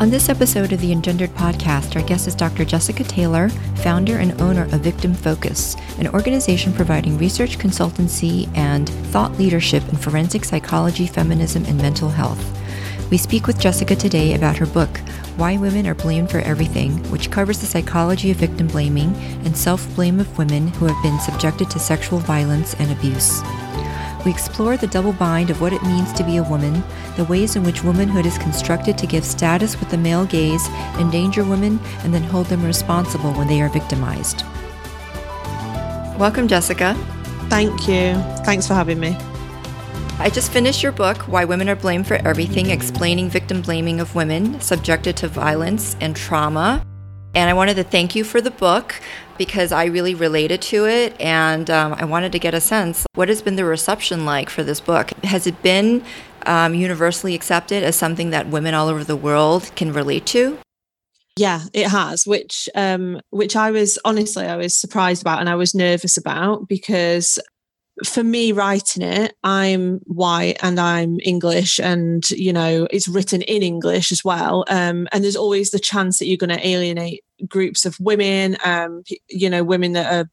On this episode of the Engendered podcast, our guest is Dr. Jessica Taylor, founder and owner of VictimFocus, an organization providing research consultancy and thought leadership in forensic psychology, feminism, and mental health. We speak with Jessica today about her book, Why Women Are Blamed for Everything, which covers the psychology of victim blaming and self blame of women who have been subjected to sexual violence and abuse. We explore the double bind of what it means to be a woman, the ways in which womanhood is constructed to give status with the male gaze, endanger women, and then hold them responsible when they are victimized. Welcome, Jessica. Thank you. Thanks for having me. I just finished your book, Why Women Are Blamed for Everything, explaining victim blaming of women subjected to violence and trauma. And I wanted to thank you for the book because I really related to it and um, I wanted to get a sense what has been the reception like for this book? Has it been um, universally accepted as something that women all over the world can relate to? Yeah, it has, which um, which I was honestly I was surprised about and I was nervous about because for me writing it i'm white and i'm english and you know it's written in english as well um, and there's always the chance that you're going to alienate groups of women um, you know women that are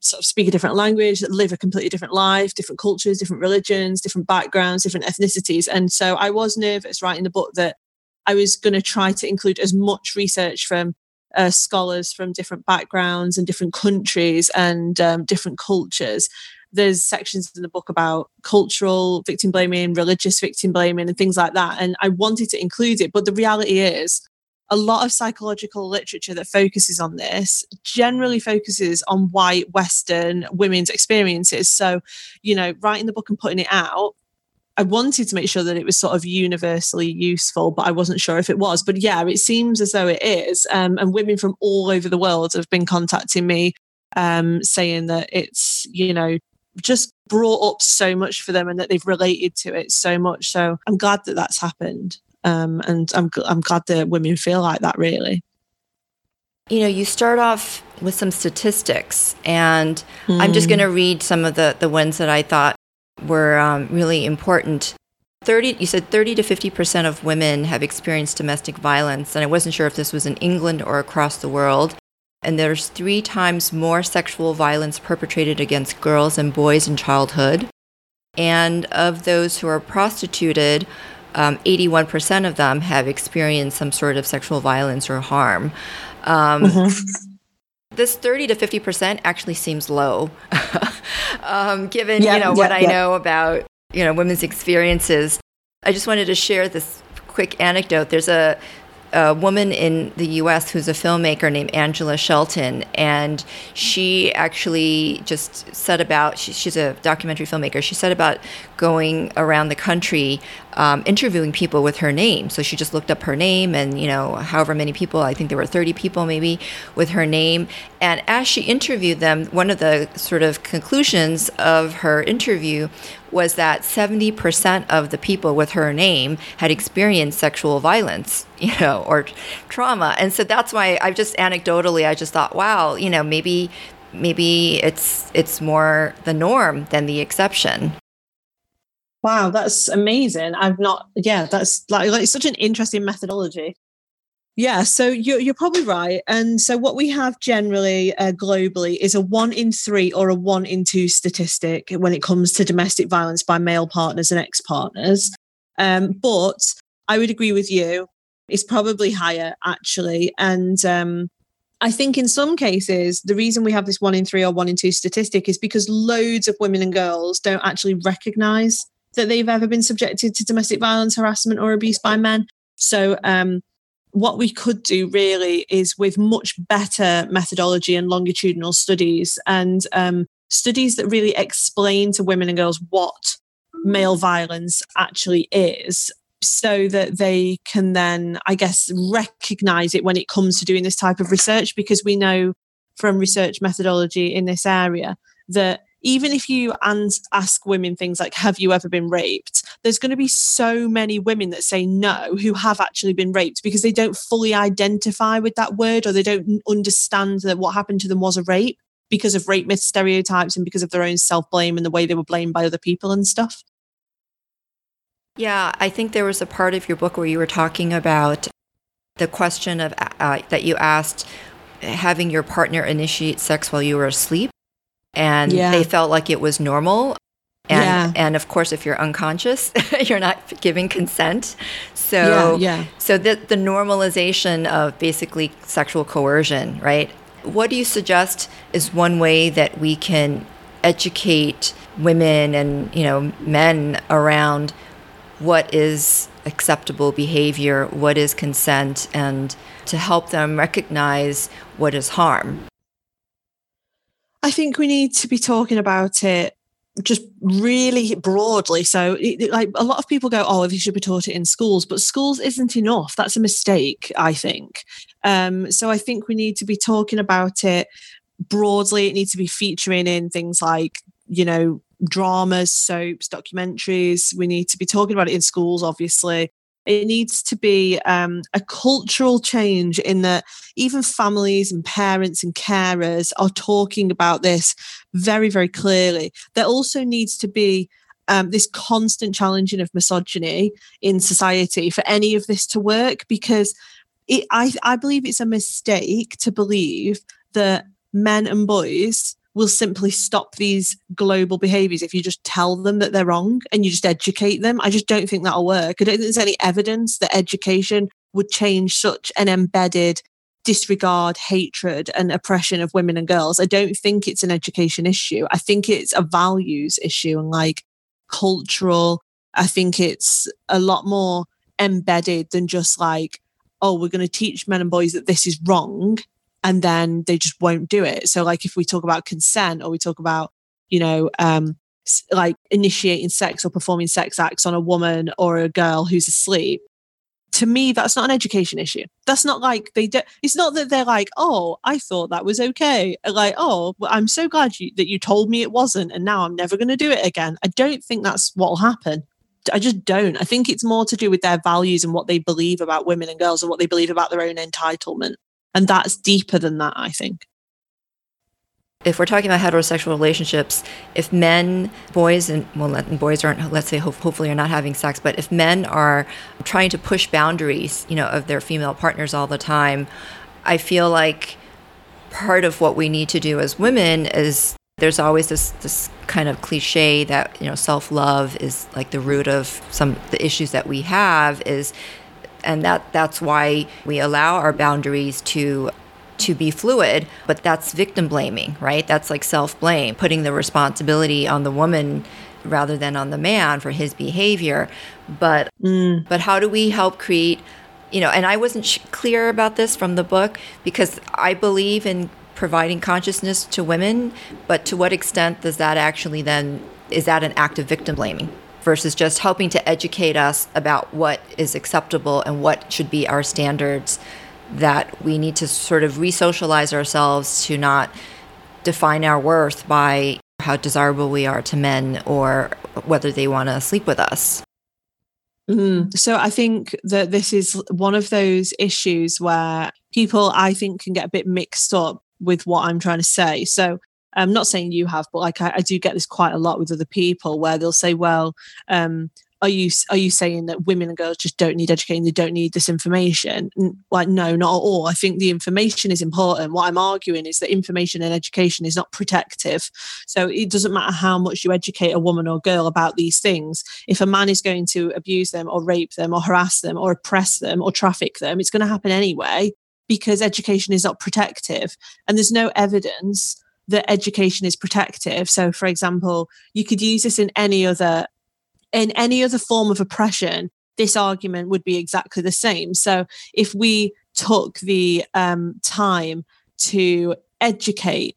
sort of speak a different language that live a completely different life different cultures different religions different backgrounds different ethnicities and so i was nervous writing the book that i was going to try to include as much research from uh, scholars from different backgrounds and different countries and um, different cultures there's sections in the book about cultural victim blaming, religious victim blaming, and things like that. And I wanted to include it. But the reality is, a lot of psychological literature that focuses on this generally focuses on white Western women's experiences. So, you know, writing the book and putting it out, I wanted to make sure that it was sort of universally useful, but I wasn't sure if it was. But yeah, it seems as though it is. Um, and women from all over the world have been contacting me um, saying that it's, you know, just brought up so much for them and that they've related to it so much. So I'm glad that that's happened. Um, and I'm, I'm glad that women feel like that really. You know, you start off with some statistics, and mm. I'm just going to read some of the, the ones that I thought were um, really important. 30 you said 30 to 50% of women have experienced domestic violence and i wasn't sure if this was in england or across the world and there's three times more sexual violence perpetrated against girls and boys in childhood. And of those who are prostituted, um, 81% of them have experienced some sort of sexual violence or harm. Um, mm-hmm. This 30 to 50% actually seems low, um, given yeah, you know yeah, what I know about you know women's experiences. I just wanted to share this quick anecdote. There's a a woman in the US who's a filmmaker named Angela Shelton, and she actually just set about, she, she's a documentary filmmaker, she set about going around the country um, interviewing people with her name. So she just looked up her name and, you know, however many people, I think there were 30 people maybe with her name. And as she interviewed them, one of the sort of conclusions of her interview was that 70% of the people with her name had experienced sexual violence, you know, or trauma. And so that's why I just anecdotally, I just thought, wow, you know, maybe maybe it's it's more the norm than the exception. Wow, that's amazing. I've not, yeah, that's like, like such an interesting methodology. Yeah, so you're, you're probably right. And so, what we have generally uh, globally is a one in three or a one in two statistic when it comes to domestic violence by male partners and ex partners. Um, but I would agree with you, it's probably higher actually. And um, I think in some cases, the reason we have this one in three or one in two statistic is because loads of women and girls don't actually recognize that they've ever been subjected to domestic violence, harassment, or abuse by men. So, um, what we could do really is with much better methodology and longitudinal studies and um, studies that really explain to women and girls what male violence actually is so that they can then, I guess, recognize it when it comes to doing this type of research, because we know from research methodology in this area that even if you ask women things like, Have you ever been raped? There's going to be so many women that say no who have actually been raped because they don't fully identify with that word or they don't understand that what happened to them was a rape because of rape myth stereotypes and because of their own self blame and the way they were blamed by other people and stuff. Yeah, I think there was a part of your book where you were talking about the question of uh, that you asked having your partner initiate sex while you were asleep and yeah. they felt like it was normal and yeah. and of course if you're unconscious you're not giving consent so yeah, yeah. so the the normalization of basically sexual coercion right what do you suggest is one way that we can educate women and you know men around what is acceptable behavior, what is consent, and to help them recognize what is harm. I think we need to be talking about it just really broadly. So, like a lot of people go, "Oh, they should be taught it in schools," but schools isn't enough. That's a mistake, I think. Um, so, I think we need to be talking about it broadly. It needs to be featuring in things like, you know, dramas, soaps, documentaries. We need to be talking about it in schools, obviously. It needs to be um, a cultural change in that even families and parents and carers are talking about this very, very clearly. There also needs to be um, this constant challenging of misogyny in society for any of this to work because it, I, I believe it's a mistake to believe that men and boys will simply stop these global behaviors if you just tell them that they're wrong and you just educate them. I just don't think that'll work. I don't think there's any evidence that education would change such an embedded disregard, hatred, and oppression of women and girls. I don't think it's an education issue. I think it's a values issue and like cultural. I think it's a lot more embedded than just like, oh, we're going to teach men and boys that this is wrong and then they just won't do it. So, like, if we talk about consent or we talk about, you know, um, like initiating sex or performing sex acts on a woman or a girl who's asleep, to me, that's not an education issue. That's not like they do. It's not that they're like, oh, I thought that was okay. Like, oh, I'm so glad you, that you told me it wasn't, and now I'm never going to do it again. I don't think that's what will happen. I just don't. I think it's more to do with their values and what they believe about women and girls and what they believe about their own entitlement. And that's deeper than that, I think. If we're talking about heterosexual relationships, if men, boys, and well, boys aren't, let's say, hopefully, are not having sex, but if men are trying to push boundaries, you know, of their female partners all the time, I feel like part of what we need to do as women is there's always this this kind of cliche that you know self-love is like the root of some the issues that we have is and that that's why we allow our boundaries to to be fluid but that's victim blaming right? That's like self blame putting the responsibility on the woman rather than on the man for his behavior. But mm. but how do we help create you know and i wasn't sh- clear about this from the book because i believe in providing consciousness to women but to what extent does that actually then is that an act of victim blaming versus just helping to educate us about what is acceptable and what should be our standards that we need to sort of re-socialize ourselves to not define our worth by how desirable we are to men or whether they want to sleep with us. Mm. So I think that this is one of those issues where people I think can get a bit mixed up with what I'm trying to say. So I'm not saying you have, but like I, I, do get this quite a lot with other people where they'll say, "Well, um, are you are you saying that women and girls just don't need educating? They don't need this information?" Like, no, not at all. I think the information is important. What I'm arguing is that information and education is not protective. So it doesn't matter how much you educate a woman or girl about these things. If a man is going to abuse them or rape them or harass them or oppress them or traffic them, it's going to happen anyway because education is not protective and there's no evidence that education is protective. So, for example, you could use this in any other in any other form of oppression. This argument would be exactly the same. So, if we took the um, time to educate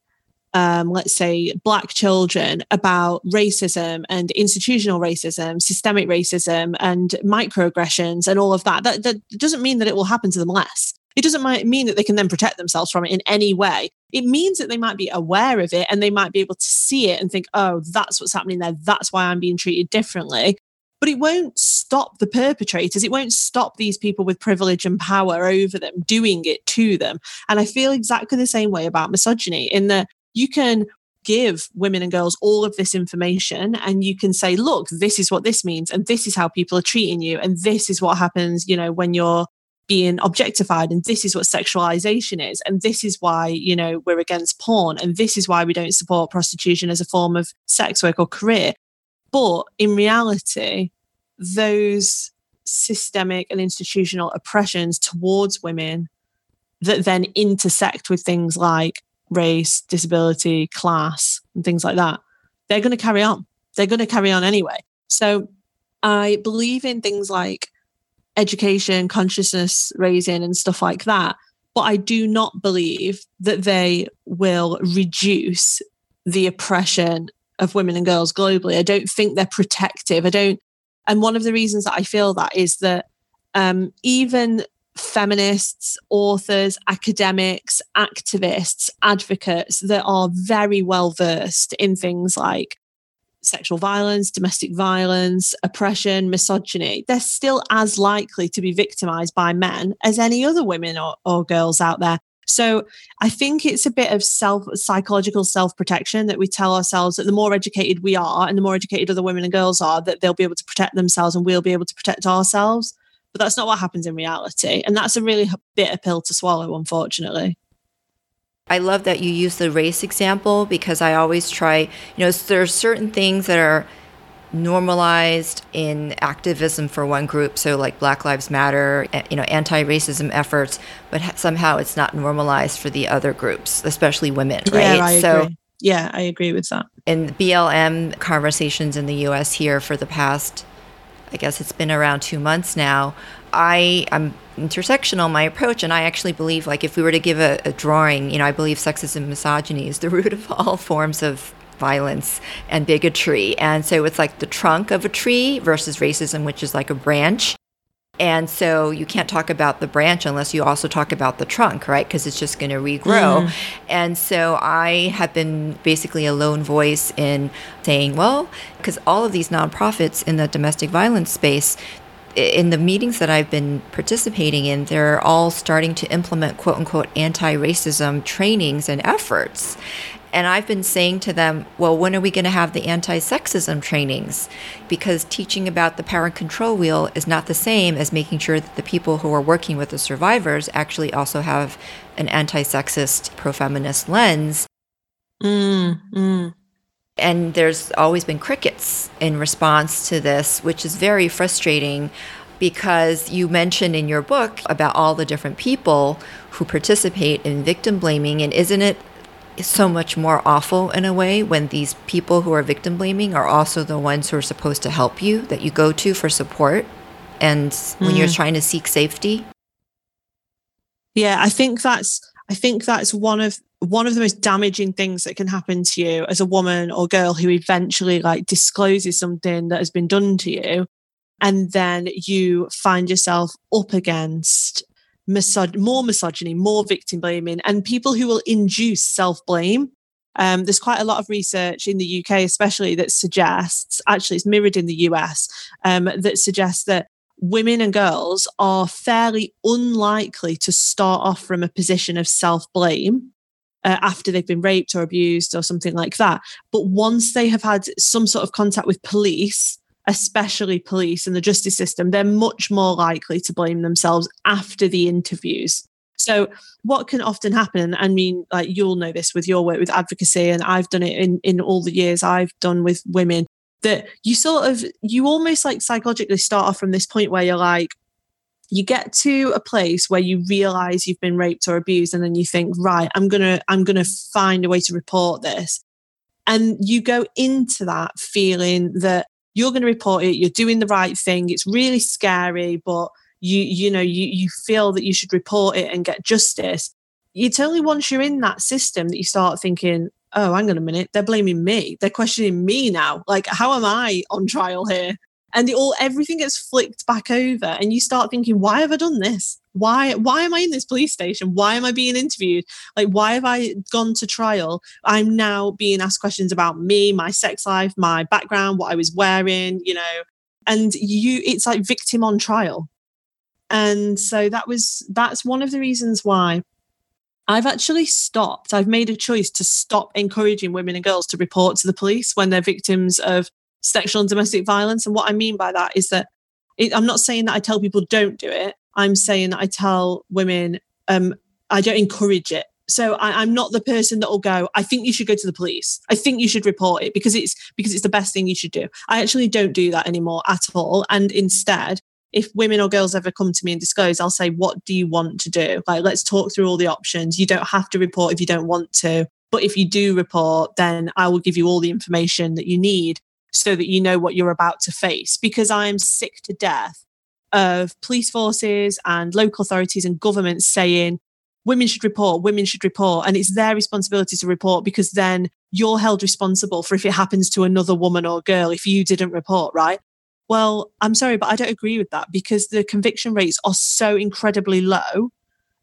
um, let's say, black children about racism and institutional racism, systemic racism, and microaggressions and all of that, that, that doesn't mean that it will happen to them less. It doesn't mean that they can then protect themselves from it in any way. It means that they might be aware of it and they might be able to see it and think, oh, that's what's happening there. That's why I'm being treated differently. But it won't stop the perpetrators. It won't stop these people with privilege and power over them doing it to them. And I feel exactly the same way about misogyny in that you can give women and girls all of this information and you can say look this is what this means and this is how people are treating you and this is what happens you know when you're being objectified and this is what sexualization is and this is why you know we're against porn and this is why we don't support prostitution as a form of sex work or career but in reality those systemic and institutional oppressions towards women that then intersect with things like race, disability, class, and things like that, they're going to carry on. They're going to carry on anyway. So I believe in things like education, consciousness raising, and stuff like that. But I do not believe that they will reduce the oppression of women and girls globally. I don't think they're protective. I don't. And one of the reasons that I feel that is that um, even feminists, authors, academics, activists, advocates that are very well versed in things like sexual violence, domestic violence, oppression, misogyny, they're still as likely to be victimized by men as any other women or, or girls out there. So I think it's a bit of self psychological self protection that we tell ourselves that the more educated we are and the more educated other women and girls are, that they'll be able to protect themselves and we'll be able to protect ourselves but that's not what happens in reality. And that's a really bitter pill to swallow, unfortunately. I love that you use the race example because I always try, you know, there are certain things that are normalized in activism for one group, so like Black Lives Matter, you know, anti-racism efforts, but somehow it's not normalized for the other groups, especially women, right? Yeah, I so agree. yeah, I agree with that. In BLM conversations in the US here for the past I guess it's been around two months now. I am intersectional my approach, and I actually believe like if we were to give a, a drawing, you know, I believe sexism and misogyny is the root of all forms of violence and bigotry. And so it's like the trunk of a tree versus racism, which is like a branch. And so you can't talk about the branch unless you also talk about the trunk, right? Because it's just going to regrow. Mm. And so I have been basically a lone voice in saying, well, because all of these nonprofits in the domestic violence space, in the meetings that I've been participating in, they're all starting to implement quote unquote anti racism trainings and efforts. And I've been saying to them, well, when are we going to have the anti sexism trainings? Because teaching about the power and control wheel is not the same as making sure that the people who are working with the survivors actually also have an anti sexist, pro feminist lens. Mm, mm. And there's always been crickets in response to this, which is very frustrating because you mentioned in your book about all the different people who participate in victim blaming. And isn't it so much more awful in a way when these people who are victim blaming are also the ones who are supposed to help you that you go to for support and when mm. you're trying to seek safety yeah i think that's i think that's one of one of the most damaging things that can happen to you as a woman or girl who eventually like discloses something that has been done to you and then you find yourself up against misog- more misogyny, more victim blaming, and people who will induce self blame. Um, there's quite a lot of research in the UK, especially, that suggests actually it's mirrored in the US um, that suggests that women and girls are fairly unlikely to start off from a position of self blame. Uh, after they've been raped or abused or something like that. But once they have had some sort of contact with police, especially police and the justice system, they're much more likely to blame themselves after the interviews. So, what can often happen, I mean, like you'll know this with your work with advocacy, and I've done it in, in all the years I've done with women, that you sort of, you almost like psychologically start off from this point where you're like, you get to a place where you realize you've been raped or abused, and then you think, right, I'm gonna, I'm gonna find a way to report this. And you go into that feeling that you're going to report it you're doing the right thing it's really scary but you you know you you feel that you should report it and get justice it's only once you're in that system that you start thinking oh, hang on a minute, they're blaming me. They're questioning me now. Like, how am I on trial here? And all everything gets flicked back over, and you start thinking, why have I done this? Why why am I in this police station? Why am I being interviewed? Like, why have I gone to trial? I'm now being asked questions about me, my sex life, my background, what I was wearing, you know, and you it's like victim on trial and so that was that's one of the reasons why I've actually stopped. I've made a choice to stop encouraging women and girls to report to the police when they're victims of sexual and domestic violence. And what I mean by that is that it, I'm not saying that I tell people don't do it. I'm saying that I tell women um, I don't encourage it. So I, am not the person that will go. I think you should go to the police. I think you should report it because it's because it's the best thing you should do. I actually don't do that anymore at all. And instead, if women or girls ever come to me and disclose, I'll say, What do you want to do? Like, let's talk through all the options. You don't have to report if you don't want to. But if you do report, then I will give you all the information that you need so that you know what you're about to face. Because I am sick to death of police forces and local authorities and governments saying, women should report, women should report. And it's their responsibility to report because then you're held responsible for if it happens to another woman or girl if you didn't report, right? Well, I'm sorry, but I don't agree with that because the conviction rates are so incredibly low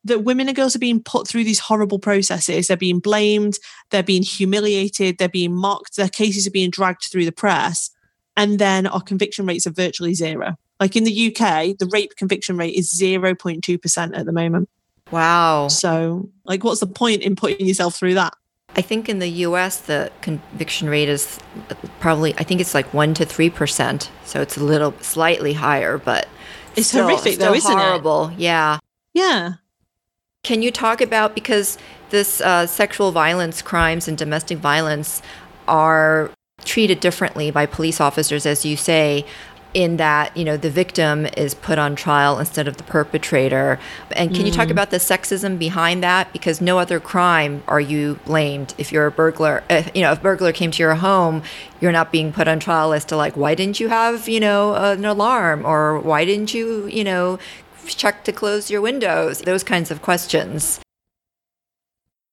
that women and girls are being put through these horrible processes. They're being blamed, they're being humiliated, they're being mocked, their cases are being dragged through the press. And then our conviction rates are virtually zero. Like in the UK, the rape conviction rate is 0.2% at the moment. Wow. So, like, what's the point in putting yourself through that? I think in the US, the conviction rate is probably, I think it's like 1% to 3%. So it's a little slightly higher, but it's still, horrific, though, isn't horrible. it? Yeah. Yeah. Can you talk about because this uh, sexual violence crimes and domestic violence are treated differently by police officers, as you say, in that you know the victim is put on trial instead of the perpetrator and can mm. you talk mm. about the sexism behind that because no other crime are you blamed if you're a burglar if, you know if burglar came to your home you're not being put on trial as to like why didn't you have you know an alarm or why didn't you you know check to close your windows those kinds of questions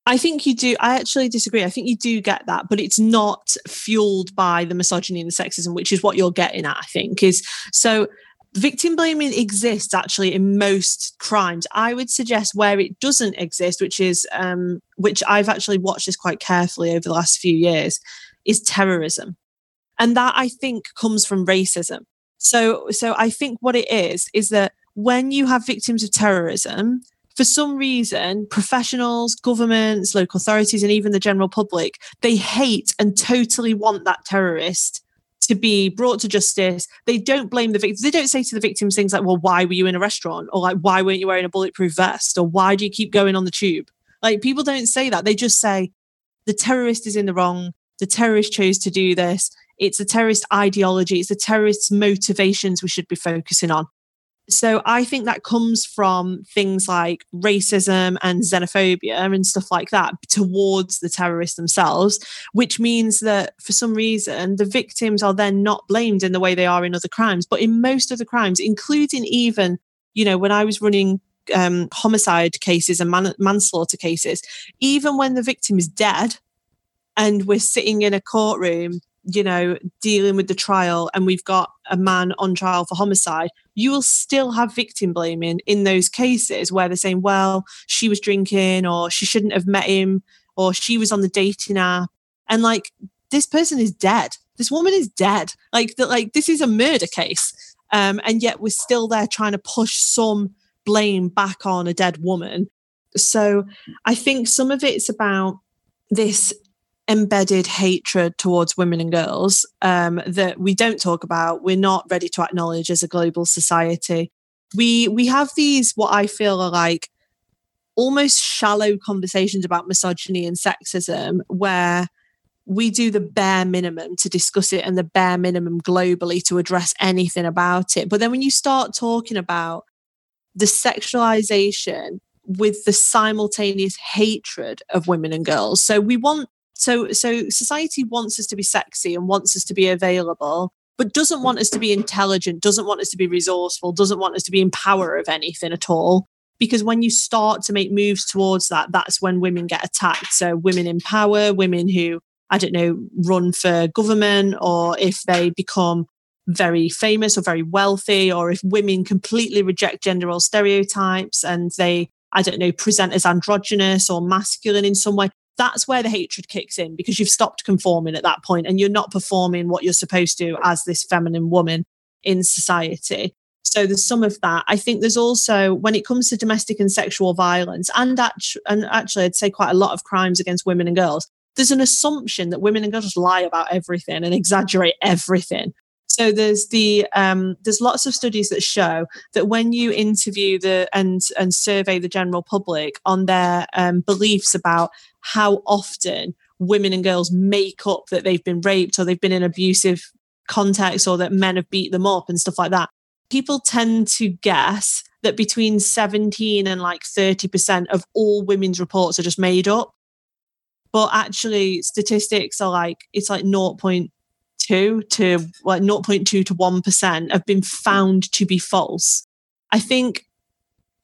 I think you do. I actually disagree. I think you do get that, but it's not fueled by the misogyny and the sexism, which is what you're getting at, I think. Is so victim blaming exists actually in most crimes. I would suggest where it doesn't exist, which is um, which I've actually watched this quite carefully over the last few years, is terrorism. And that I think comes from racism. So so I think what it is is that when you have victims of terrorism, for some reason, professionals, governments, local authorities, and even the general public, they hate and totally want that terrorist to be brought to justice. They don't blame the victims. They don't say to the victims things like, well, why were you in a restaurant? Or like, why weren't you wearing a bulletproof vest? Or why do you keep going on the tube? Like, people don't say that. They just say, the terrorist is in the wrong. The terrorist chose to do this. It's the terrorist ideology. It's the terrorist's motivations we should be focusing on. So I think that comes from things like racism and xenophobia and stuff like that towards the terrorists themselves, which means that for some reason the victims are then not blamed in the way they are in other crimes. But in most of the crimes, including even, you know, when I was running um, homicide cases and man- manslaughter cases, even when the victim is dead and we're sitting in a courtroom you know, dealing with the trial and we've got a man on trial for homicide, you will still have victim blaming in those cases where they're saying, well, she was drinking or she shouldn't have met him or she was on the dating app. And like, this person is dead. This woman is dead. Like, like this is a murder case. Um, and yet we're still there trying to push some blame back on a dead woman. So I think some of it's about this embedded hatred towards women and girls um, that we don't talk about. We're not ready to acknowledge as a global society. We we have these what I feel are like almost shallow conversations about misogyny and sexism where we do the bare minimum to discuss it and the bare minimum globally to address anything about it. But then when you start talking about the sexualization with the simultaneous hatred of women and girls. So we want so, so society wants us to be sexy and wants us to be available, but doesn't want us to be intelligent, doesn't want us to be resourceful, doesn't want us to be in power of anything at all. because when you start to make moves towards that, that's when women get attacked. So women in power, women who, I don't know, run for government, or if they become very famous or very wealthy, or if women completely reject gender stereotypes and they, I don't know, present as androgynous or masculine in some way, that's where the hatred kicks in because you've stopped conforming at that point and you're not performing what you're supposed to as this feminine woman in society. So there's some of that. I think there's also when it comes to domestic and sexual violence, and actually, and actually, I'd say quite a lot of crimes against women and girls. There's an assumption that women and girls lie about everything and exaggerate everything. So there's the um, there's lots of studies that show that when you interview the and and survey the general public on their um, beliefs about how often women and girls make up that they've been raped or they've been in abusive contexts or that men have beat them up and stuff like that people tend to guess that between 17 and like 30% of all women's reports are just made up. But actually, statistics are like, it's like 0.2 to like 0.2 to 1% have been found to be false. I think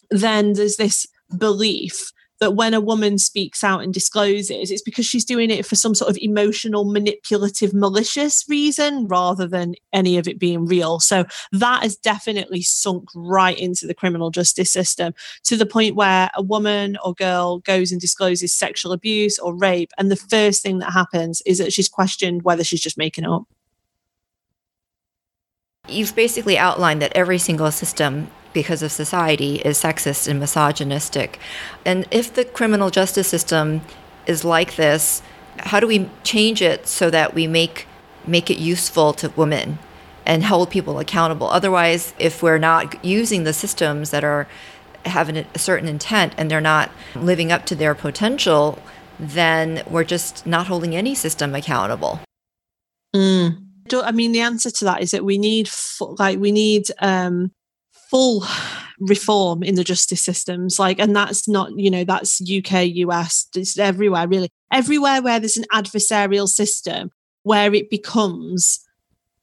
then there's this belief that when a woman speaks out and discloses, it's because she's doing it for some sort of emotional, manipulative, malicious reason rather than any of it being real. So that has definitely sunk right into the criminal justice system to the point where a woman or girl goes and discloses sexual abuse or rape. And the first thing that happens is that she's questioned whether she's just making up. You've basically outlined that every single system because of society is sexist and misogynistic. And if the criminal justice system is like this, how do we change it so that we make make it useful to women and hold people accountable? Otherwise, if we're not using the systems that are having a certain intent and they're not living up to their potential, then we're just not holding any system accountable. Mm. I mean, the answer to that is that we need, like, we need um, full reform in the justice systems like and that's not you know that's uk us it's everywhere really. Everywhere where there's an adversarial system where it becomes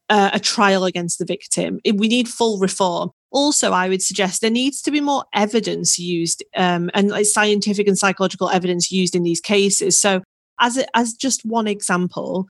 uh, a trial against the victim we need full reform. Also i would suggest there needs to be more evidence used um, and like scientific and psychological evidence used in these cases. So as a, as just one example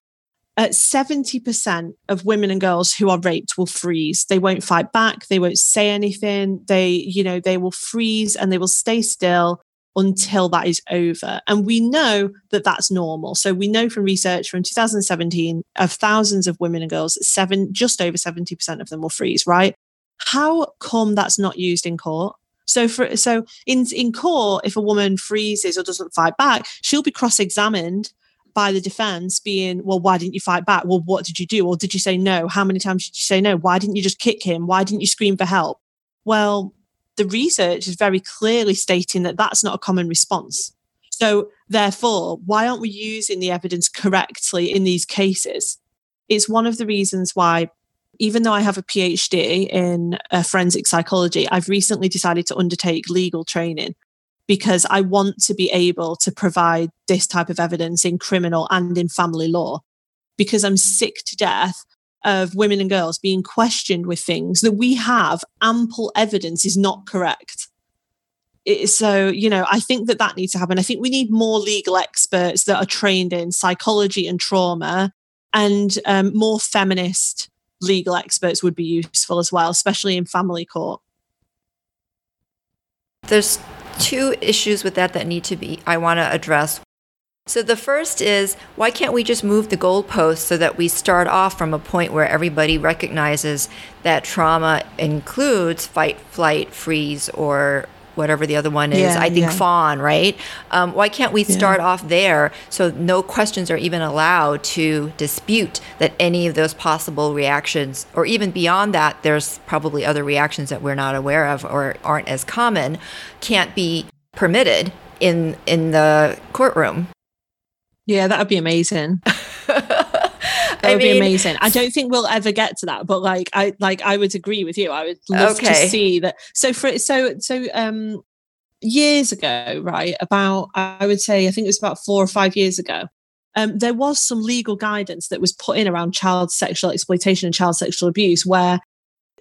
uh, 70% of women and girls who are raped will freeze. They won't fight back. They won't say anything. They, you know, they will freeze and they will stay still until that is over. And we know that that's normal. So we know from research from 2017 of thousands of women and girls, seven, just over 70% of them will freeze, right? How come that's not used in court? So for so in in court, if a woman freezes or doesn't fight back, she'll be cross-examined by the defense being, well, why didn't you fight back? Well, what did you do? Or did you say no? How many times did you say no? Why didn't you just kick him? Why didn't you scream for help? Well, the research is very clearly stating that that's not a common response. So, therefore, why aren't we using the evidence correctly in these cases? It's one of the reasons why, even though I have a PhD in uh, forensic psychology, I've recently decided to undertake legal training because I want to be able to provide this type of evidence in criminal and in family law because I'm sick to death of women and girls being questioned with things that we have ample evidence is not correct. so, you know, I think that that needs to happen. I think we need more legal experts that are trained in psychology and trauma and um, more feminist legal experts would be useful as well, especially in family court. There's two issues with that that need to be I want to address. So the first is why can't we just move the goalposts so that we start off from a point where everybody recognizes that trauma includes fight, flight, freeze, or whatever the other one is. Yeah, I think yeah. fawn, right? Um, why can't we start yeah. off there so no questions are even allowed to dispute that any of those possible reactions, or even beyond that, there's probably other reactions that we're not aware of or aren't as common, can't be permitted in in the courtroom. Yeah, that would be amazing. That would mean, be amazing. I don't think we'll ever get to that, but like I like I would agree with you. I would love okay. to see that. So for so so um years ago, right? About I would say I think it was about four or five years ago. Um, there was some legal guidance that was put in around child sexual exploitation and child sexual abuse, where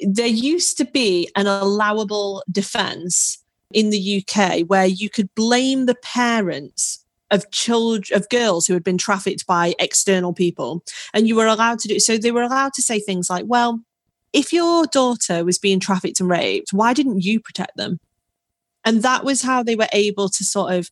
there used to be an allowable defense in the UK where you could blame the parents of children of girls who had been trafficked by external people. And you were allowed to do so they were allowed to say things like well if your daughter was being trafficked and raped why didn't you protect them? And that was how they were able to sort of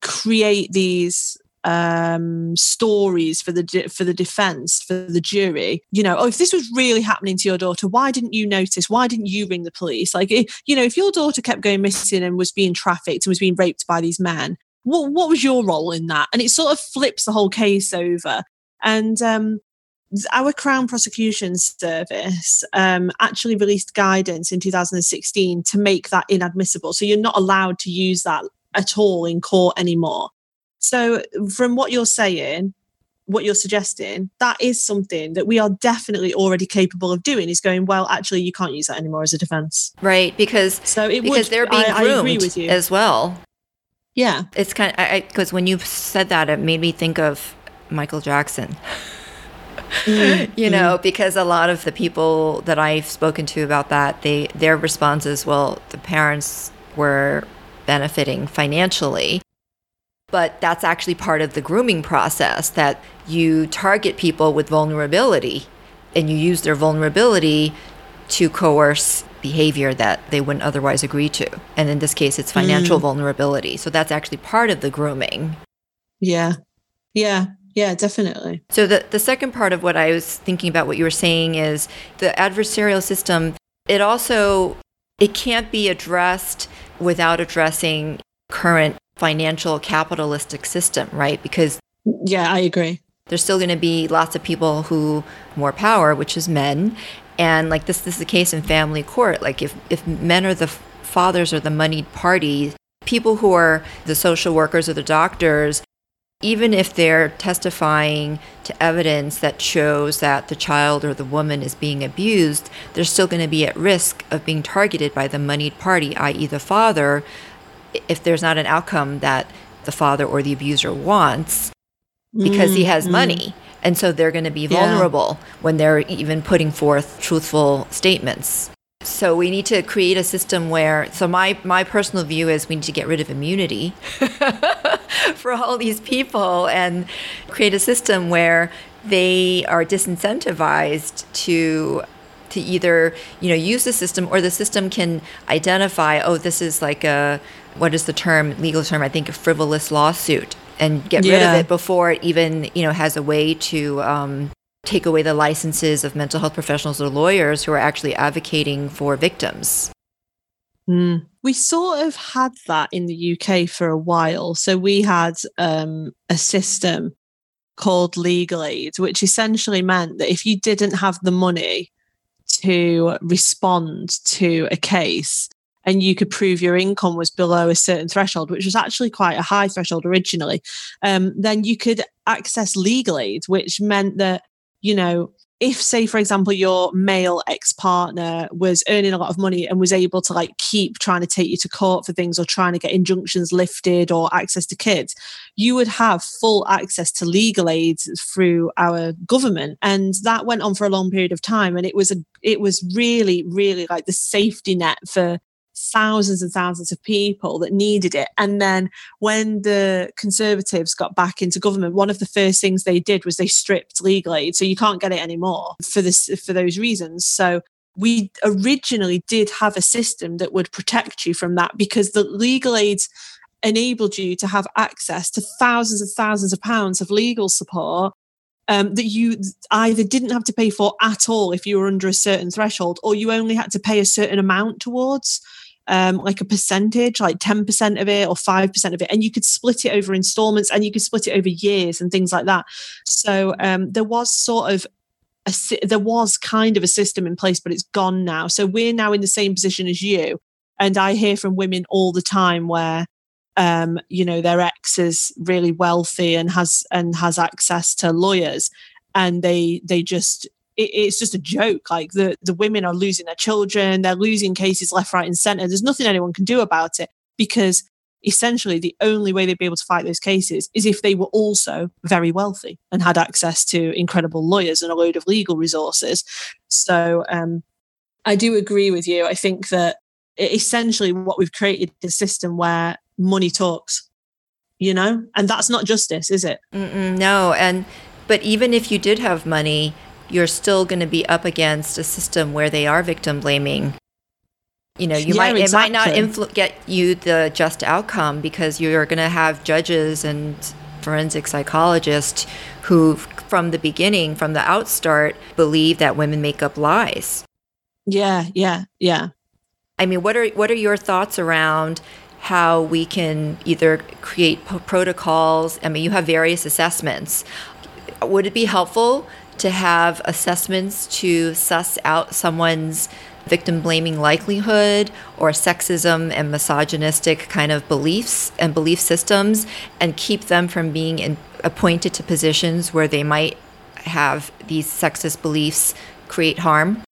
create these um, stories for the for the defense for the jury. You know oh if this was really happening to your daughter why didn't you notice? Why didn't you ring the police? Like if, you know if your daughter kept going missing and was being trafficked and was being raped by these men what, what was your role in that and it sort of flips the whole case over and um, our Crown Prosecution Service um, actually released guidance in 2016 to make that inadmissible. So you're not allowed to use that at all in court anymore. So, from what you're saying, what you're suggesting, that is something that we are definitely already capable of doing. Is going well. Actually, you can't use that anymore as a defense, right? Because so it because would, they're being I, groomed I agree with you. as well. Yeah, it's kind of because when you said that, it made me think of Michael Jackson. Mm, you know, mm. because a lot of the people that I've spoken to about that, they their response is, well, the parents were benefiting financially but that's actually part of the grooming process that you target people with vulnerability and you use their vulnerability to coerce behavior that they wouldn't otherwise agree to. And in this case, it's financial mm. vulnerability. So that's actually part of the grooming. Yeah. Yeah. Yeah, definitely. So the, the second part of what I was thinking about what you were saying is the adversarial system, it also it can't be addressed without addressing current financial capitalistic system, right? Because yeah, I agree. There's still going to be lots of people who more power, which is men, and like this, this is the case in family court. Like if if men are the fathers or the moneyed party, people who are the social workers or the doctors, even if they're testifying to evidence that shows that the child or the woman is being abused, they're still going to be at risk of being targeted by the moneyed party, i.e., the father, if there's not an outcome that the father or the abuser wants because mm, he has mm. money. And so they're going to be vulnerable yeah. when they're even putting forth truthful statements. So we need to create a system where so my my personal view is we need to get rid of immunity for all these people and create a system where they are disincentivized to to either you know use the system or the system can identify oh this is like a what is the term, legal term? I think a frivolous lawsuit and get yeah. rid of it before it even, you know, has a way to um, take away the licenses of mental health professionals or lawyers who are actually advocating for victims. Mm. We sort of had that in the UK for a while. So we had um, a system called legal aid, which essentially meant that if you didn't have the money to respond to a case, and you could prove your income was below a certain threshold, which was actually quite a high threshold originally, um, then you could access legal aid, which meant that, you know, if say for example your male ex-partner was earning a lot of money and was able to like keep trying to take you to court for things or trying to get injunctions lifted or access to kids you would have full access to legal aid through our government. And that went on for a long period of time and it was a it was really really like the safety net for thousands and thousands of people that needed it. And then when the Conservatives got back into government, one of the first things they did was they stripped legal aid. So you can't get it anymore for this for those reasons. So we originally did have a system that would protect you from that because the legal aids enabled you to have access to thousands and thousands of pounds of legal support um, that you either didn't have to pay for at all if you were under a certain threshold, or you only had to pay a certain amount towards um, like a percentage, like 10% of it or 5% of it. And you could split it over installments and you could split it over years and things like that. So um, there was sort of a, there was kind of a system in place, but it's gone now. So we're now in the same position as you. And I hear from women all the time where um, you know, their ex is really wealthy and has and has access to lawyers, and they they just it, it's just a joke. Like the the women are losing their children, they're losing cases left, right, and center. There's nothing anyone can do about it because essentially the only way they'd be able to fight those cases is if they were also very wealthy and had access to incredible lawyers and a load of legal resources. So um, I do agree with you. I think that essentially what we've created is a system where money talks you know and that's not justice is it Mm-mm, no and but even if you did have money you're still going to be up against a system where they are victim blaming you know you Yeah, might it might not exactly. influ- get you the just outcome because you're going to have judges and forensic psychologists who from the beginning from the outstart believe that women make up lies yeah yeah yeah I mean, what are what are your thoughts around how we can either create p- protocols? I mean, you have various assessments. Would it be helpful to have assessments to suss out someone's victim blaming likelihood or sexism and misogynistic kind of beliefs and belief systems and keep them from being in, appointed to positions where they might have these sexist beliefs create harm?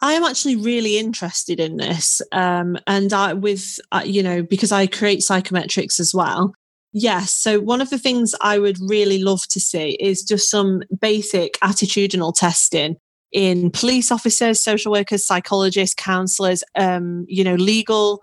I am actually really interested in this, um, and I, with uh, you know because I create psychometrics as well. Yes, so one of the things I would really love to see is just some basic attitudinal testing in police officers, social workers, psychologists, counsellors, um, you know, legal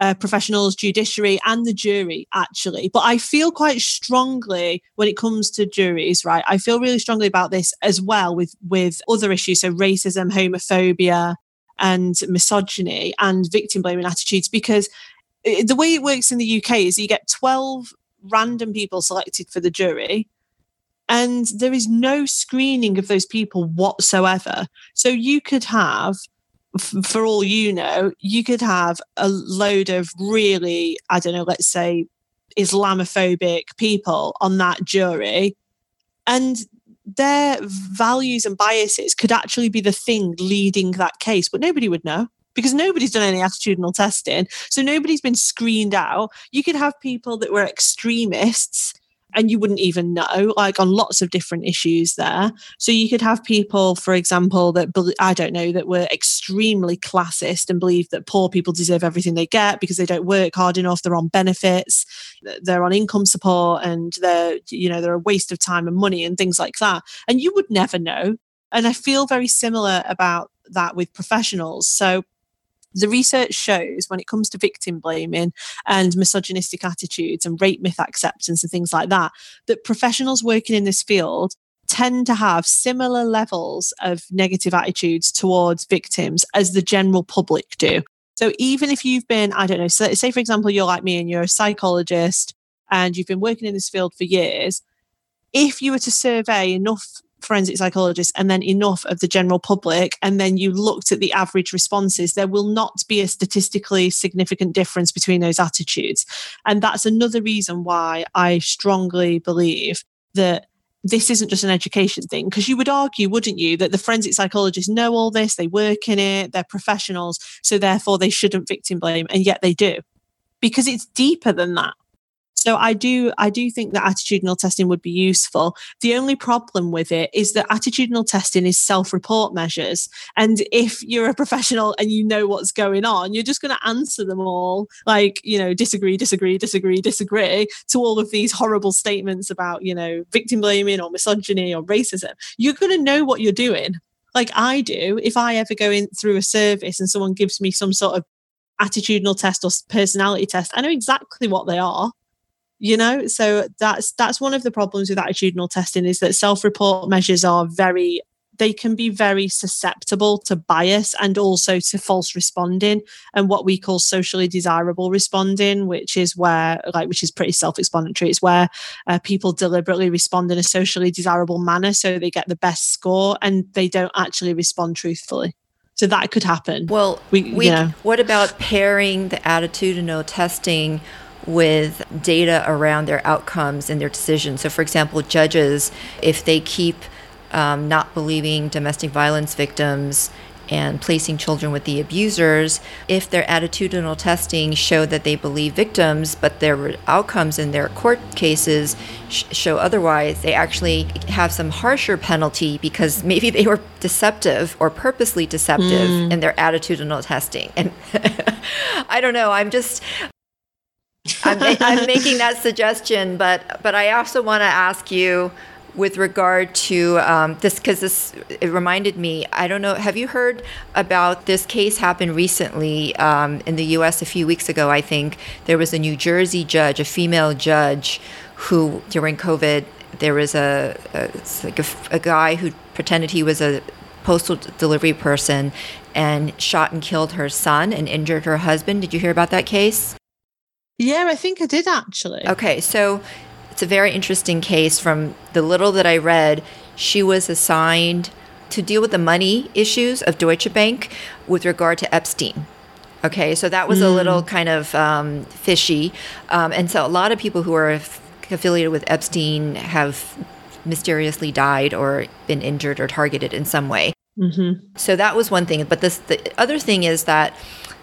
uh, professionals, judiciary, and the jury, actually. But I feel quite strongly when it comes to juries, right? I feel really strongly about this as well with, with other issues. So racism, homophobia, and misogyny and victim blaming attitudes, because the way it works in the UK is you get 12 random people selected for the jury. And there is no screening of those people whatsoever. So you could have for all you know, you could have a load of really, I don't know, let's say Islamophobic people on that jury, and their values and biases could actually be the thing leading that case, but nobody would know because nobody's done any attitudinal testing. So nobody's been screened out. You could have people that were extremists and you wouldn't even know, like on lots of different issues there. So you could have people, for example, that bel- I don't know, that were extremely classist and believe that poor people deserve everything they get because they don't work hard enough, they're on benefits, they're on income support, and they're, you know, they're a waste of time and money and things like that. And you would never know. And I feel very similar about that with professionals. So the research shows when it comes to victim blaming and misogynistic attitudes and rape myth acceptance and things like that, that professionals working in this field tend to have similar levels of negative attitudes towards victims as the general public do. So even if you've been, I don't know, so say for example, you're like me and you're a psychologist and you've been working in this field for years, if you were to survey enough forensic psychologists and then enough of the general public, and then you looked at the average responses, there will not be a statistically significant difference between those attitudes. And that's another reason why I strongly believe that this isn't just an education thing because you would argue wouldn't you that the forensic psychologists know all this they work in it they're professionals so therefore they shouldn't victim blame and yet they do because it's deeper than that so I do I do think that attitudinal testing would be useful. The only problem with it is that attitudinal testing is self-report measures. And if you're a professional and you know what's going on, you're just going to answer them all like, you know, disagree, disagree, disagree, disagree to all of these horrible statements about, you know, victim blaming or misogyny or racism. You're going to know what you're doing. Like I do, if I ever go in through a service and someone gives me some sort of attitudinal test or personality test, I know exactly what they are you know? So that's that's one of the problems with attitudinal testing is that self-report measures are very they can be very susceptible to bias and also to false responding and what we call socially desirable responding which is where like which is pretty self-explanatory. It's where uh, people deliberately respond in a socially desirable manner so they get the best score and they don't actually respond truthfully. So that could happen. Well, We- we, you know. what about pairing the attitudinal testing with data around their outcomes and their decisions? So, for example, judges, if they keep um, not believing domestic violence victims and placing children with the abusers, if their attitudinal testing show that they believe victims, but their outcomes in their court cases sh- show otherwise, they actually have some harsher penalty because maybe they were deceptive or purposely deceptive in their attitudinal testing. And I don't know. I'm just. I'm, I'm making that suggestion, but but I also want to ask you, with regard to um, this because this it reminded me i don't know have you heard about this case happened recently um, in the us a few weeks ago i think? There was a new jersey judge a female judge who during covid there was a, a like a, a guy who pretended he was a postal delivery person and shot and killed her son and injured her husband. Did you hear about that case yeah i think i did actually okay so it's a very interesting case. From the little that I read, she was assigned to deal with the money issues of Deutsche Bank with regard to Epstein. Okay, so that was mm. a little kind of um, fishy. Um, and so a lot of people who are affiliated with Epstein have mysteriously died or been injured or targeted in some way. Mm-hmm. So that was one thing. But this, the other thing is that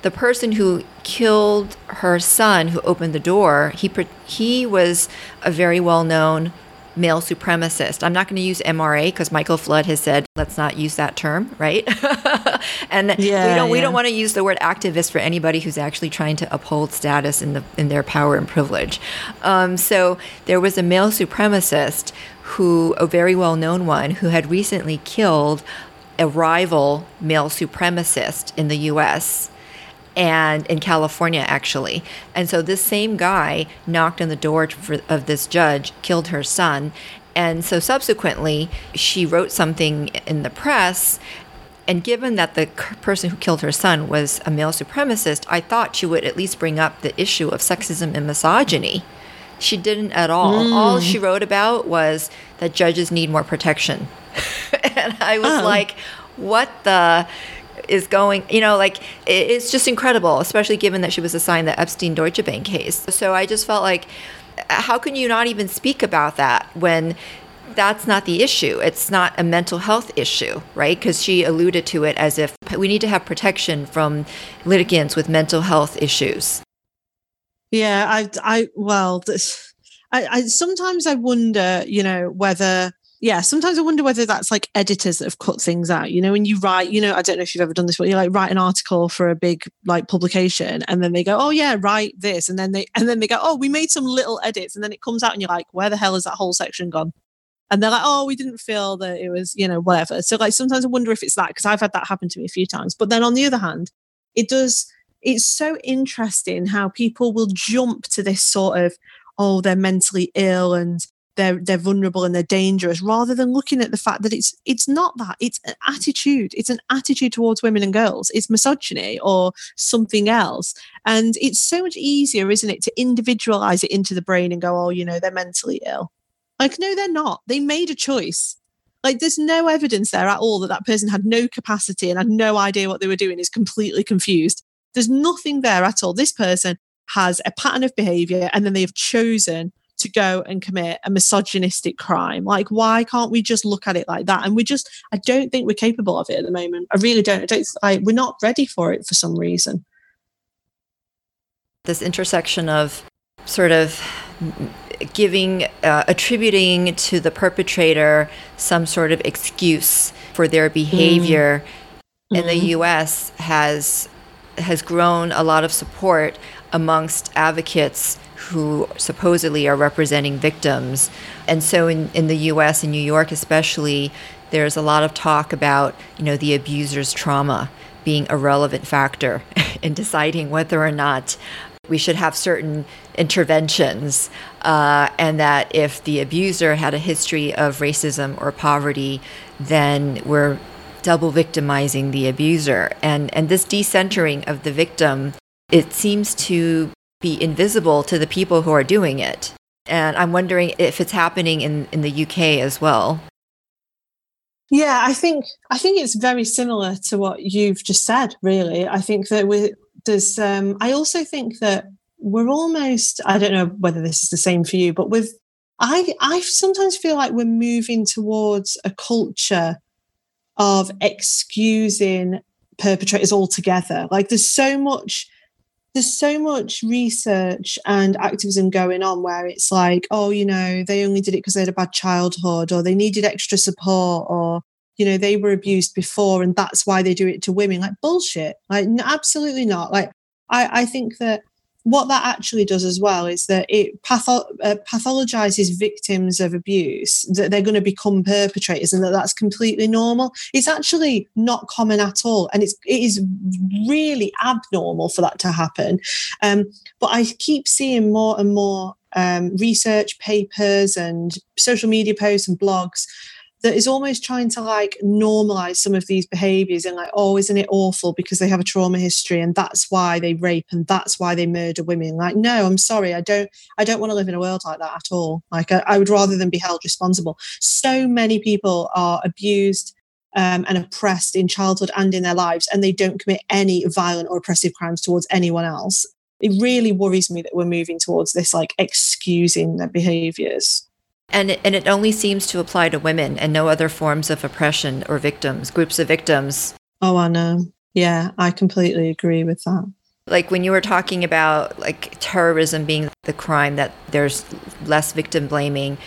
the person who killed her son, who opened the door, he he was a very well known male supremacist. I'm not going to use MRA because Michael Flood has said let's not use that term, right? and yeah, we don't yeah. we don't want to use the word activist for anybody who's actually trying to uphold status in the in their power and privilege. Um, so there was a male supremacist who a very well known one who had recently killed a rival male supremacist in the U.S and in California actually. And so this same guy knocked on the door for, of this judge, killed her son, and so subsequently she wrote something in the press. And given that the person who killed her son was a male supremacist, I thought she would at least bring up the issue of sexism and misogyny. She didn't at all. Mm. All she wrote about was that judges need more protection. and I was oh. like, what the? Is going, you know, like it's just incredible, especially given that she was assigned the Epstein Deutsche Bank case. So I just felt like, how can you not even speak about that when that's not the issue? It's not a mental health issue, right? Because she alluded to it as if we need to have protection from litigants with mental health issues. Yeah, I, I, well, I, I sometimes I wonder, you know, whether yeah, sometimes I wonder whether that's like editors that have cut things out. You know, when you write, you know, I don't know if you've ever done this, but you like write an article for a big like publication, and then they go, "Oh yeah, write this," and then they and then they go, "Oh, we made some little edits," and then it comes out, and you're like, "Where the hell is that whole section gone?" And they're like, "Oh, we didn't feel that it was, you know, whatever." So like sometimes I wonder if it's that because I've had that happen to me a few times. But then on the other hand, it does. It's so interesting how people will jump to this sort of, "Oh, they're mentally ill," and they're they're vulnerable and they're dangerous rather than looking at the fact that it's it's not that. It's an attitude. It's an attitude towards women and girls. It's misogyny or something else. And it's so much easier isn't it to individualize it into the brain and go oh you know they're mentally ill. Like no they're not. They made a choice. Like there's no evidence there at all that that person had no capacity and had no idea what they were doing. Is completely confused. There's nothing there at all. This person has a pattern of behavior and then they have chosen to go and commit a misogynistic crime. Like, why can't we just look at it like that? And we just, I don't think we're capable of it at the moment. I really don't. I don't. I, we're not ready for it for some reason. This intersection of sort of giving, uh, attributing to the perpetrator some sort of excuse for their behavior mm. in mm-hmm. the U.S. has has grown a lot of support amongst advocates who supposedly are representing victims. And so in, in the US and New York especially, there's a lot of talk about, you know, the abuser's trauma being a relevant factor in deciding whether or not we should have certain interventions, uh, and that if the abuser had a history of racism or poverty, then we're double victimizing the abuser. And and this decentering of the victim, it seems to be invisible to the people who are doing it. And I'm wondering if it's happening in, in the UK as well. Yeah, I think I think it's very similar to what you've just said. Really, I think that we there's. Um, I also think that we're almost. I don't know whether this is the same for you, but with I I sometimes feel like we're moving towards a culture of excusing perpetrators altogether. Like there's so much there's so much research and activism going on where it's like, oh, you know, they only did it because they had a bad childhood or they needed extra support or, you know, they were abused before and that's why they do it to women. Like bullshit. Like absolutely not. Like I, I think that what that actually does as well is that it patho- uh, pathologizes victims of abuse that they're going to become perpetrators and that that's completely normal. It's actually not common at all and it's it is really abnormal for that to happen. Um, but i keep seeing more and more um, research papers and social media posts and blogs that is almost trying to like normalize some of these behaviors and like oh isn't it awful because they have a trauma history and that's why they rape and that's why they murder women? Like no i'm sorry i don't i don't want to live in a world like that at all. Like i, I would rather than be held responsible. So many people are abused um, and oppressed in childhood and in their lives and they don't commit any violent or oppressive crimes towards anyone else. It really worries me that we're moving towards this like excusing their behaviors and it, and it only seems to apply to women and no other forms of oppression or victims, groups of victims. Oh, I know. Yeah, I completely agree with that. Like when you were talking about like terrorism being the crime that there's less victim blaming,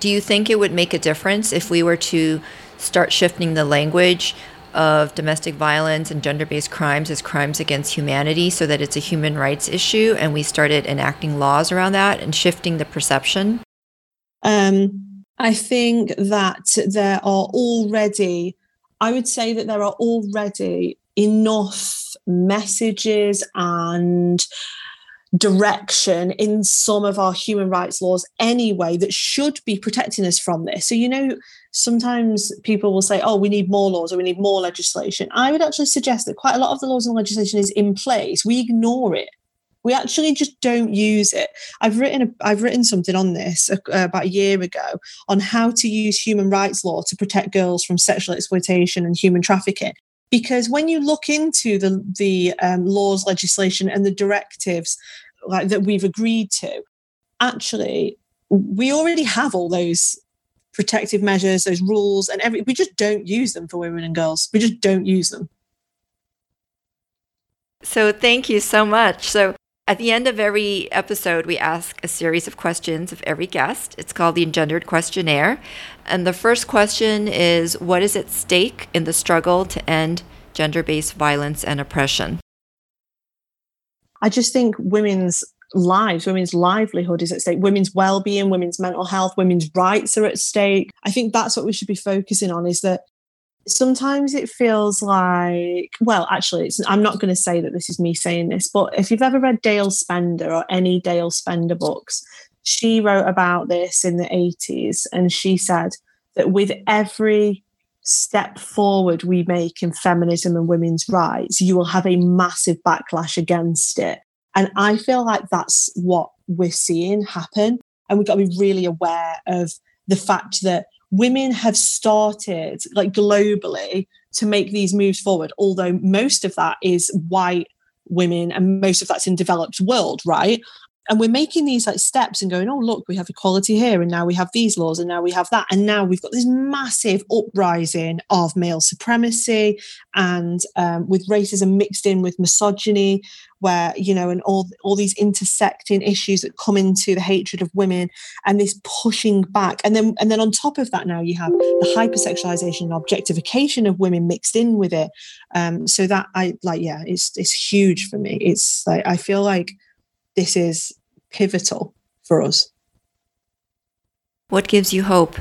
do you think it would make a difference if we were to start shifting the language of domestic violence and gender based crimes as crimes against humanity so that it's a human rights issue and we started enacting laws around that and shifting the perception? Um, I think that there are already, I would say that there are already enough messages and direction in some of our human rights laws anyway that should be protecting us from this. So, you know, sometimes people will say, oh, we need more laws or we need more legislation. I would actually suggest that quite a lot of the laws and legislation is in place. We ignore it we actually just don't use it. I've written a, i've written something on this uh, about a year ago on how to use human rights law to protect girls from sexual exploitation and human trafficking. Because when you look into the the um, laws legislation and the directives like that we've agreed to actually we already have all those protective measures those rules and every we just don't use them for women and girls. We just don't use them. So thank you so much. So at the end of every episode, we ask a series of questions of every guest. It's called the Engendered Questionnaire. And the first question is What is at stake in the struggle to end gender based violence and oppression? I just think women's lives, women's livelihood is at stake, women's well-being, women's mental health, women's rights are at stake. I think that's what we should be focusing on is that sometimes it feels like well actually i'm not going to say that this is me saying this but if you've ever read dale spender or any dale spender books she wrote about this in the 80s and she said that with every step forward we make in feminism and women's rights you will have a massive backlash against it. And i feel like that's what we're seeing happen. And we've got to be really aware of the fact that women have started like globally to make these moves forward although most of that is white women and most of that's in developed world right and we're making these like steps and going oh look we have equality here and now we have these laws and now we have that. And now we've got this massive uprising of male supremacy and um, with racism mixed in with misogyny where you know and all all these intersecting issues that come into the hatred of women and this pushing back. And then and then on top of that now you have the hypersexualization and objectification of women mixed in with it. Um so that i like yeah it's it's huge for me. It's like i feel like this is pivotal for us. What gives you hope?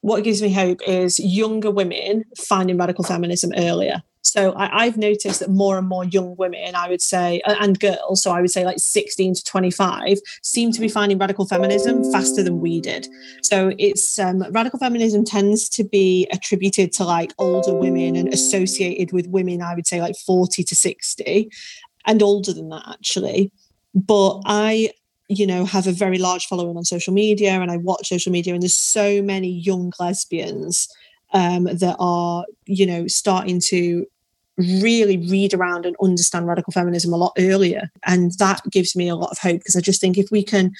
What gives me hope is younger women finding radical feminism earlier. So I, have noticed that more and more young women, I would say, and girls, so I would say like 16 to 25, seem to be finding radical feminism faster than we did. So it's um, radical feminism tends to be attributed to like older women and associated with women, I would say like 40 to 60 and older than that actually. But I, you know, have a very large following on social media and I watch social media, and there's so many young lesbians um, that are, you know, starting to really read around and understand radical feminism a lot earlier. And that gives me a lot of hope because I just think if we can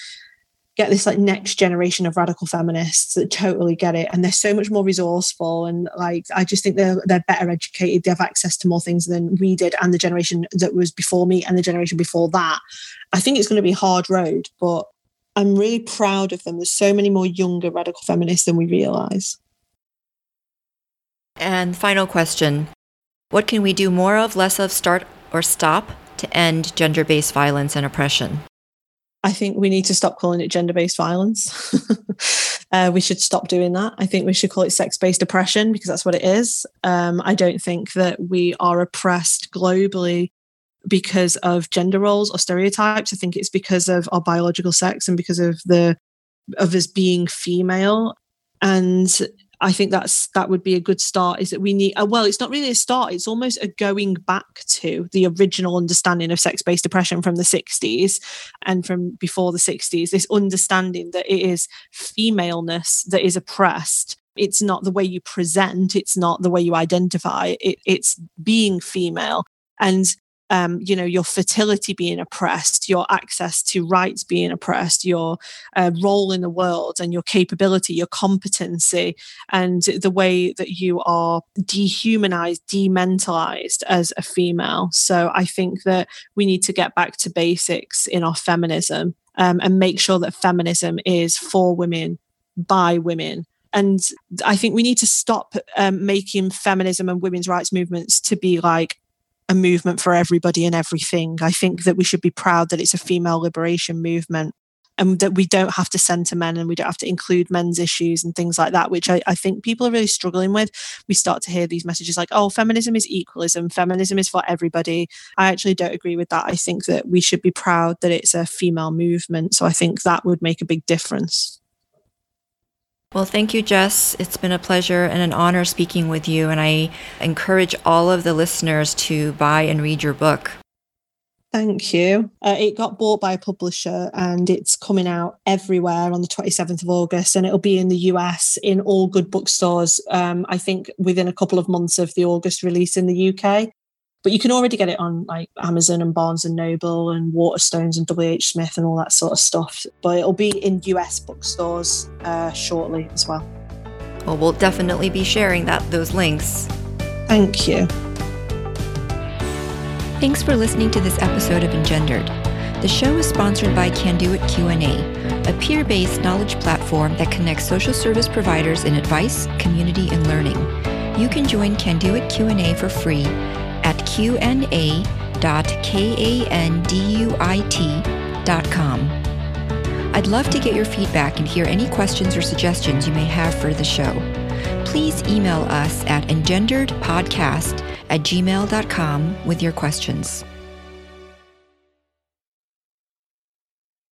get this like next generation of radical feminists that totally get it and they're so much more resourceful and like i just think they're they're better educated. They have access to more things than we did and the generation that was before me and the generation before that. I think it's going to be a hard road but i'm really proud of them. There's so many more younger radical feminists than we realize. And final question. What can we do more of less of start or stop to end gender based violence and oppression? I think we need to stop calling it gender based violence. uh, we should stop doing that. I think we should call it sex based oppression because that's what it is. Um, I don't think that we are oppressed globally because of gender roles or stereotypes. I think it's because of our biological sex and because of the of us being female. And I think that's that would be a good start. Is that we need? Uh, well, it's not really a start. It's almost a going back to the original understanding of sex-based oppression from the '60s and from before the '60s. This understanding that it is femaleness that is oppressed. It's not the way you present. It's not the way you identify. It, it's being female, and um, you know, your fertility being oppressed, your access to rights being oppressed, your uh, role in the world and your capability, your competency, and the way that you are dehumanized, dementalized as a female. So I think that we need to get back to basics in our feminism um, and make sure that feminism is for women, by women, and I think we need to stop um, making feminism and women's rights movements to be like a movement for everybody and everything. I think that we should be proud that it's a female liberation movement and that we don't have to center men and we don't have to include men's issues and things like that, which I, I, think people are really struggling with. We start to hear these messages like, oh, feminism is equalism, feminism is for everybody. I actually don't agree with that. I think that we should be proud that it's a female movement. So I think that would make a big difference. Well, thank you, Jess. It's been a pleasure and an honor speaking with you. And I encourage all of the listeners to buy and read your book. Thank you. Uh, it got bought by a publisher and it's coming out everywhere on the 27th of August and it'll be in the US in all good bookstores, um, I think within a couple of months of the August release in the UK but you can already get it on like Amazon and Barnes and Noble and Waterstones and WH Smith and all that sort of stuff. But it'll be in US bookstores uh, shortly as well. Well, we'll definitely be sharing that those links. Thank you. Thanks for listening to this episode of Engendered. The show is sponsored by Kanduit Q&A, a peer-based knowledge platform that connects social service providers in advice, community, and learning. You can join Kanduit Q&A for free at qna.kanduit.com. I'd love to get your feedback and hear any questions or suggestions you may have for the show. Please email us at engenderedpodcast at gmail.com with your questions.